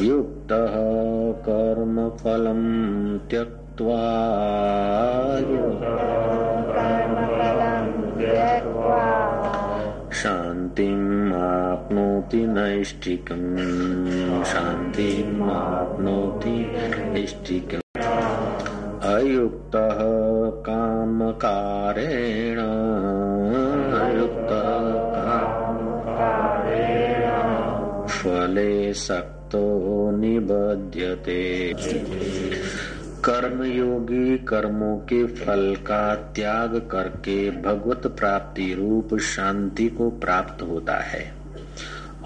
युक्तः कर्मफलं त्यक्त्वा शान्तिम् आप्नोति नैष्टिकम् शान्तिम् आप्नोति नैष्टिकम् अयुक्तः कामकारेण। अयुक्तः फले सक्तो निबध्यते। कर्म योगी कर्मों के फल का त्याग करके भगवत प्राप्ति रूप शांति को प्राप्त होता है।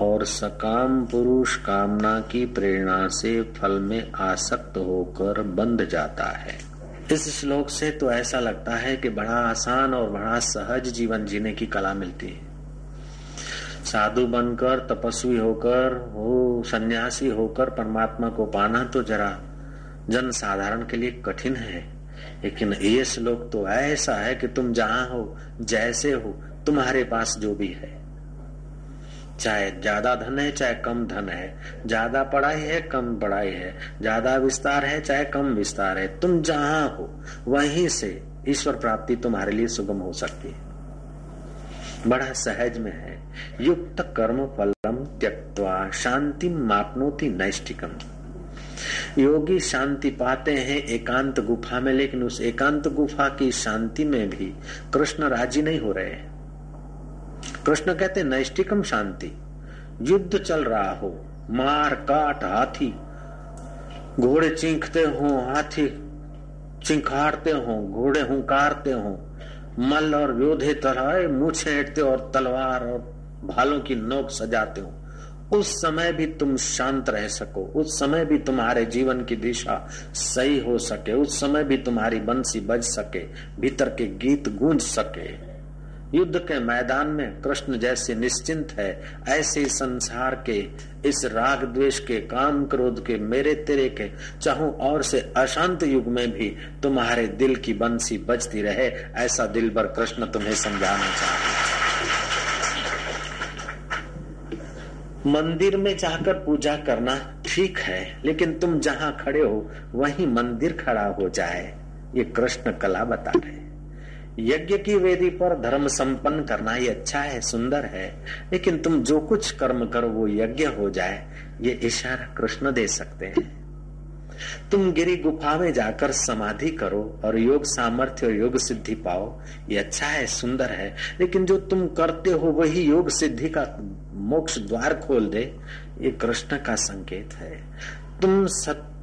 और सकाम पुरुष कामना की प्रेरणा से फल में आसक्त होकर बंध जाता है। इस श्लोक से तो ऐसा लगता है कि बड़ा आसान और बड़ा सहज जीवन जीने की कला मिलती है। साधु बनकर, तपस्वी होकर हो सन्यासी होकर परमात्मा को पाना तो जरा जन साधारण के लिए कठिन है। लेकिन ये श्लोक तो ऐसा है कि तुम जहाँ हो, जैसे हो, तुम्हारे पास जो भी है। चाहे ज़्यादा धन है, चाहे कम धन है, ज़्यादा पढ़ाई है, कम पढ़ाई है, ज़्यादा विस्तार है, चाहे कम विस्तार है, तुम जहाँ हो, वहीं से ईश्वर प्राप्ति तुम्हारे लिए सुगम हो सकती है। बड़ा सहज में है। युक्त कर्म फलम त्यक्वा शांति मापनोती नैष्टिकम योगी शांति पाते हैं एकांत गुफा में, लेकिन उस एकांत गुफा की शांति में भी कृष्ण राज़ी नहीं हो रहे कृष्ण कहते नैष्टिकम शांति। युद्ध चल रहा हो, मार, काट, हाथी। घोड़े चीखते हो, हाथी चिंखाड़ते हो, घोड़े हुंकारते हो। मल और योधे तरह मुछे हटते और तलवार और भालों की नोक सजाते हो। उस समय भी तुम शांत रह सको। उस समय भी तुम्हारे जीवन की दिशा सही हो सके। उस समय भी तुम्हारी बंसी बज सके, भीतर के गीत गूंज सके। युद्ध के मैदान में कृष्ण जैसे निश्चिंत है, ऐसे संसार के, इस राग द्वेष के, काम क्रोध के, मेरे तेरे के, चाहू और से अशांत युग में भी तुम्हारे दिल की बंसी बजती रहे, ऐसा दिल भर कृष्ण तुम्हें समझाना चाहते मंदिर में जाकर पूजा करना ठीक है, लेकिन तुम जहाँ खड़े हो, वहीं मंदिर खड़ा हो जाए, ये कृष्ण कला बता रहे यज्ञ की वेदी पर धर्म संपन्न करना ये अच्छा है, सुंदर है। लेकिन तुम जो कुछ कर्म करो, वो यज्ञ हो जाए, ये इशारा कृष्ण दे सकते हैं। तुम गिरी गुफा में जाकर समाधि करो और योग सामर्थ्य और योग सिद्धि पाओ, ये अच्छा है, सुंदर है। लेकिन जो तुम करते हो, वही योग सिद्धि का मोक्ष द्वार खोल दे, ये कृष्ण का संकेत है। तुम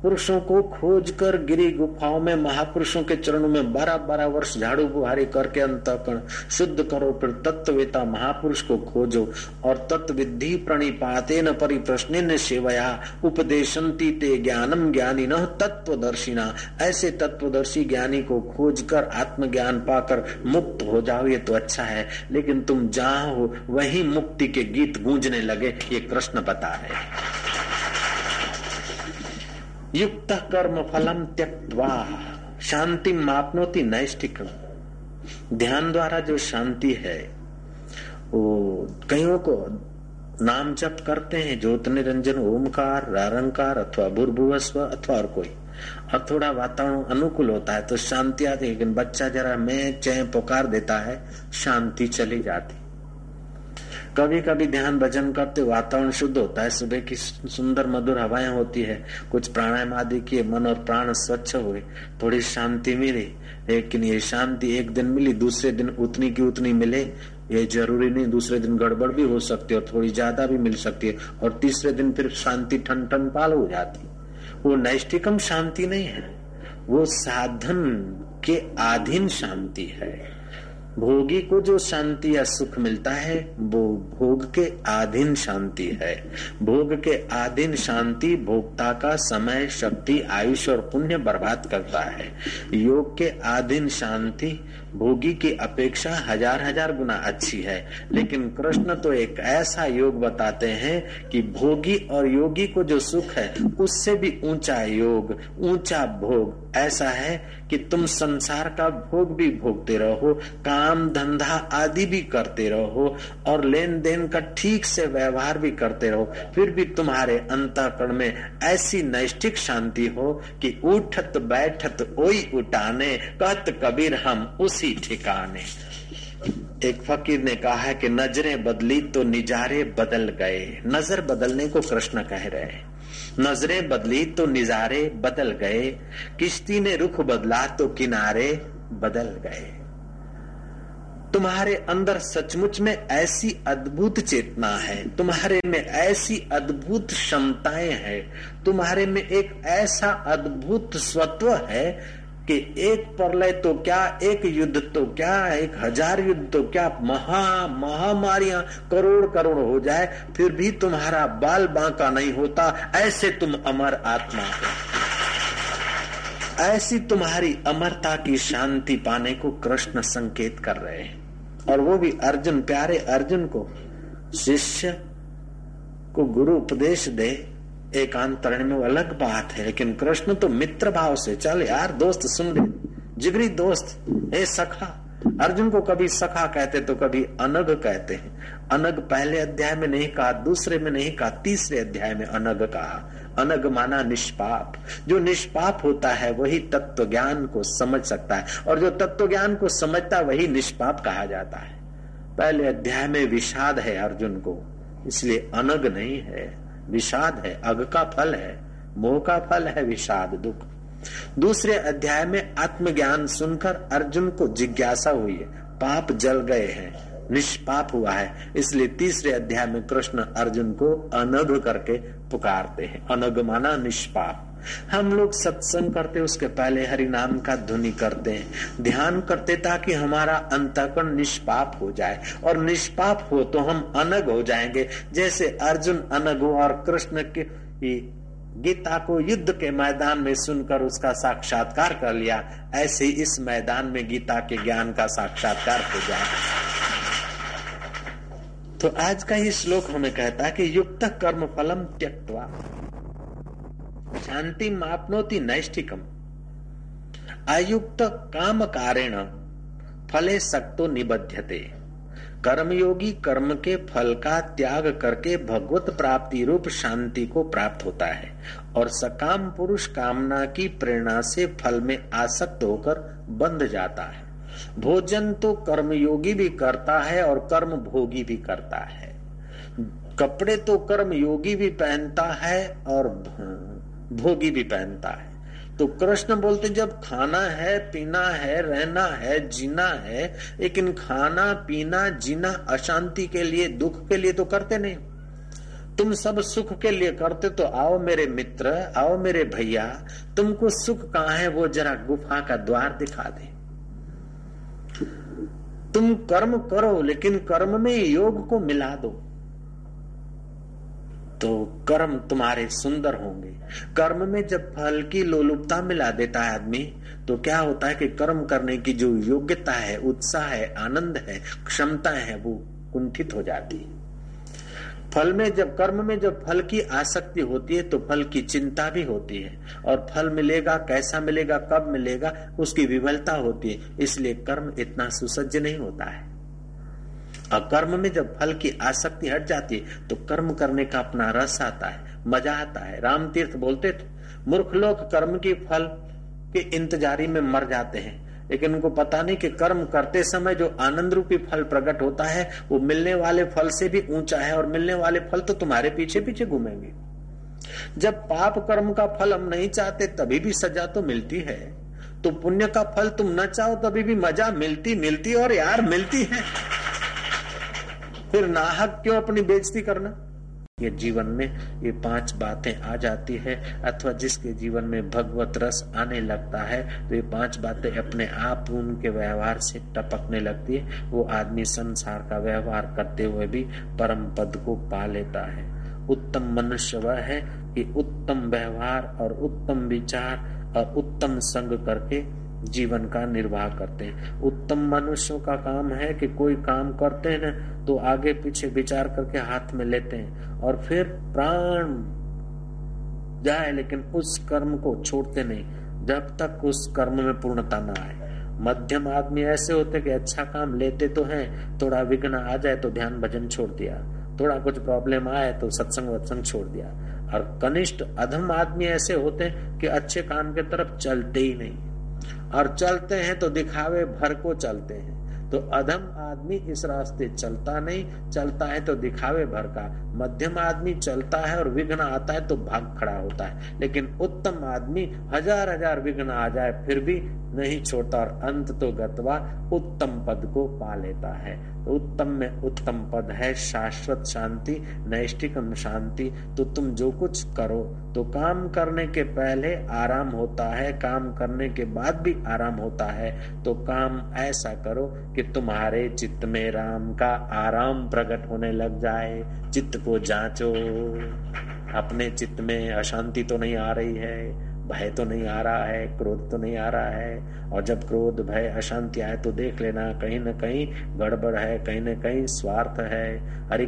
सत्पुरुषों को खोज कर गिरी गुफाओं में, महापुरुषों के चरणों में बारह बारह वर्ष झाड़ू बुहारी करके अंतकरण, शुद्ध करो, फिर तत्ववेता महापुरुष को खोजो, और तत्व विधि प्रणिपाते न परिप्रश्न सेवया, उपदेशंती ते ज्ञानम ज्ञानी न तत्वदर्शिना। ऐसे तत्वदर्शी ज्ञानी को खोज कर आत्मज्ञान पाकर मुक्त हो जाओ, ये तो अच्छा है। लेकिन तुम जहाँ हो, वही मुक्ति के गीत गूंजने लगे, ये कृष्ण बता रहे युक्त कर्म फलम त्यक्वा शांति मापनोती नैष्टिक ध्यान द्वारा जो शांति है वो कईयों को नाम जप करते हैं ज्योत निरंजन ओमकार रारंकार अथवा भूर्भुवस्व अथवा और कोई और थोड़ा वातावरण अनुकूल होता है तो शांति आती है लेकिन बच्चा जरा मैं चय पुकार देता है शांति चली जाती कभी कभी ध्यान भजन करते वातावरण शुद्ध होता है। सुबह की सुंदर मधुर हवाएँ होती है। कुछ प्राणायाम आदि किए, मन और प्राण स्वच्छ हुए। थोड़ी शांति मिली, लेकिन ये शांति एक दिन मिली, दूसरे दिन उतनी की उतनी मिले। ये ज़रूरी नहीं, दूसरे दिन गड़बड़ भी हो सकती है और थोड़ी ज़्यादा भी मिल सकती है और तीसरे दिन फिर शांति ठन ठन पाल हो। जाती वो नैष्टिकम शांति नहीं है। वो साधन के अधीन शांति है। भोगी को जो शांति या सुख मिलता है, वो भोग के आधीन शांति है। भोग के आधीन शांति भोक्ता का समय, शक्ति, आयुष और पुण्य बर्बाद करता है। योग के आधीन शांति भोगी की अपेक्षा हज़ार हज़ार गुना अच्छी है। लेकिन कृष्ण तो एक ऐसा योग बताते हैं कि भोगी और योगी को जो सुख है, उससे भी ऊँचा योग, ऊँचा भोग। ऐसा है कि तुम संसार का भोग भी भोगते रहो, काम, धंधा आदि भी करते रहो और लेन देन का ठीक से व्यवहार भी करते रहो। फिर भी तुम्हारे अंतकरण में ऐसी नैष्ठिक शांति हो कि उठत बैठत ओई उठाने, कहत कबीर, हम उसी ठिकाने। एक फकीर ने कहा है कि नज़रें बदली तो निजारे बदल गए। नज़र बदलने को कृष्ण कह रहे हैं। नज़रें बदली तो निजारे बदल गए। किश्ती ने रुख बदला तो किनारे बदल गए। तुम्हारे अंदर सचमुच में ऐसी अद्भुत चेतना है। तुम्हारे में ऐसी अद्भुत क्षमताएँ हैं। तुम्हारे में एक ऐसा अद्भुत स्वत्व है कि एक प्रलय तो क्या, एक युद्ध तो क्या, एक हज़ार युद्ध तो क्या, महा, महामारियाँ करोड़ करोड़ हो जाए, फिर भी तुम्हारा बाल बांका नहीं होता, ऐसे तुम अमर आत्मा हो। ऐसी तुम्हारी अमरता की शांति पाने को कृष्ण संकेत कर रहे हैं। और वो भी अर्जुन, प्यारे अर्जुन को शिष्य को गुरु उपदेश दे एकांतरण में अलग बात है, लेकिन कृष्ण तो मित्र भाव से, चल यार, दोस्त सुन ले, जिगरी दोस्त हे सखा, अर्जुन को कभी सखा कहते तो कभी अनग कहते हैं। अनग पहले अध्याय में नहीं कहा, दूसरे में नहीं कहा, तीसरे अध्याय में अनग कहा। अनग माना निष्पाप। जो निष्पाप होता है, वही तत्व ज्ञान को समझ सकता है, और जो तत्व ज्ञान को समझता वही निष्पाप कहा जाता है। पहले अध्याय में विषाद है अर्जुन को, इसलिए अनग नहीं है। विषाद है, अग का फल है, मोह का फल है विषाद, दुख। दूसरे अध्याय में आत्मज्ञान सुनकर अर्जुन को जिज्ञासा हुई है, पाप जल गए हैं, निष्पाप हुआ है। इसलिए तीसरे अध्याय में कृष्ण अर्जुन को अनग करके पुकारते हैं अनग माना निष्पाप। हम लोग सत्संग करते, उसके पहले हरि नाम का ध्वनि करते हैं। ध्यान करते ताकि हमारा अंतकरण निष्पाप हो जाए। और निष्पाप हो तो हम अनग हो जाएँगे। जैसे अर्जुन अनग हो और कृष्ण के गीता को युद्ध के मैदान में सुनकर उसका साक्षात्कार कर लिया, ऐसे इस मैदान में गीता के ज्ञान का साक्षात्कार हो जाए। तो आज का ही श्लोक हमें कहता है कि युक्त कर्म फलम त्यक्वा शांति मापनोति नैष्ठिकम। अयुक्त काम कारेण फले सक्तो निबध्यते। कर्मयोगी कर्म के फल का त्याग करके भगवत प्राप्ति रूप शांति को प्राप्त होता है और सकाम पुरुष कामना की प्रेरणा से फल में आसक्त होकर बंध जाता है। भोजन तो कर्मयोगी भी करता है और कर्म भोगी भी करता है। कपड़े तो कर्म योगी भी पहनता है और भोगी भी पहनता है। तो कृष्ण बोलते जब खाना है, पीना है, रहना है, जीना है, लेकिन खाना, पीना, जीना अशांति के लिए, दुख के लिए तो करते नहीं। तुम सब सुख के लिए करते तो आओ मेरे मित्र, आओ मेरे भैया, तुमको सुख कहाँ है, वो जरा गुफा का द्वार दिखा दे। तुम कर्म करो, लेकिन कर्म में योग को मिला दो। तो कर्म तुम्हारे सुंदर होंगे। कर्म में जब फल की लोलुपता मिला देता है आदमी तो क्या होता है कि कर्म करने की जो योग्यता है, उत्साह है, आनंद है, क्षमता है, वो कुंठित हो जाती है। फल में जब, कर्म में जब फल की आसक्ति होती है तो फल की चिंता भी होती है। और फल मिलेगा, कैसा मिलेगा, कब मिलेगा, उसकी विफलता होती है। इसलिए कर्म इतना सुसज्ज नहीं होता है। और कर्म में जब फल की आसक्ति हट जाती है तो कर्म करने का अपना रस आता है, मज़ा आता है। राम तीर्थ बोलते थे मूर्ख लोग कर्म की फल के इंतजारी में मर जाते हैं, लेकिन उनको पता नहीं कि कर्म करते समय जो आनंद रूपी फल प्रकट होता है, वो मिलने वाले फल से भी ऊँचा है, और मिलने वाले फल तो तुम्हारे पीछे पीछे घूमेंगे। जब पाप कर्म का फल हम नहीं चाहते, तभी भी सजा तो मिलती है। तो पुण्य का फल तुम न चाहो, तभी भी मज़ा मिलती मिलती और यार मिलती है। फिर नाहक क्यों अपनी बेइज्जती करना? ये जीवन में ये पाँच बातें आ जाती है, अथवा जिसके जीवन में भगवत रस आने लगता है तो ये पाँच बातें अपने आप उनके व्यवहार से टपकने लगती है। वो आदमी संसार का व्यवहार करते हुए भी परम पद को पा लेता है। उत्तम मनुष्य वह है कि उत्तम व्यवहार और उत्तम विचार और उत्तम संग करके जीवन का निर्वाह करते हैं। उत्तम मनुष्यों का काम है कि कोई काम करते हैं ना तो आगे पीछे विचार करके हाथ में लेते हैं और फिर प्राण जाए, लेकिन उस कर्म को छोड़ते नहीं, जब तक उस कर्म में पूर्णता ना आए। मध्यम आदमी ऐसे होते कि अच्छा काम लेते तो हैं, थोड़ा विघ्न आ जाए तो ध्यान भजन छोड़ दिया, थोड़ा कुछ प्रॉब्लम आए तो सत्संग वत्संग छोड़ दिया। और कनिष्ठ अधम आदमी ऐसे होते कि अच्छे काम के तरफ़ चलते ही नहीं। और चलते हैं तो दिखावे भर को चलते हैं। तो अधम आदमी इस रास्ते चलता नहीं, चलता है तो दिखावे भर का। मध्यम आदमी चलता है और विघ्न आता है तो भाग खड़ा होता है। लेकिन उत्तम आदमी हज़ार हज़ार विघ्न आ जाए, फिर भी नहीं छोड़ता और अंत तो गतवा उत्तम पद को पा लेता है। तो उत्तम में उत्तम पद है शाश्वत शांति नैष्टिकम शांति। तो तुम जो कुछ करो तो काम करने के पहले आराम होता है, काम करने के बाद भी आराम होता है। तो काम ऐसा करो कि तुम्हारे चित्त में राम का आराम प्रकट होने लग जाए। चित्त को जांचो। अपने चित्त में अशांति तो नहीं आ रही है, भय तो नहीं आ रहा है, क्रोध तो नहीं आ रहा है। और जब क्रोध, भय, अशांति आए तो देख लेना, कहीं ना कहीं गड़बड़ है, कहीं ना कहीं स्वार्थ है। हरि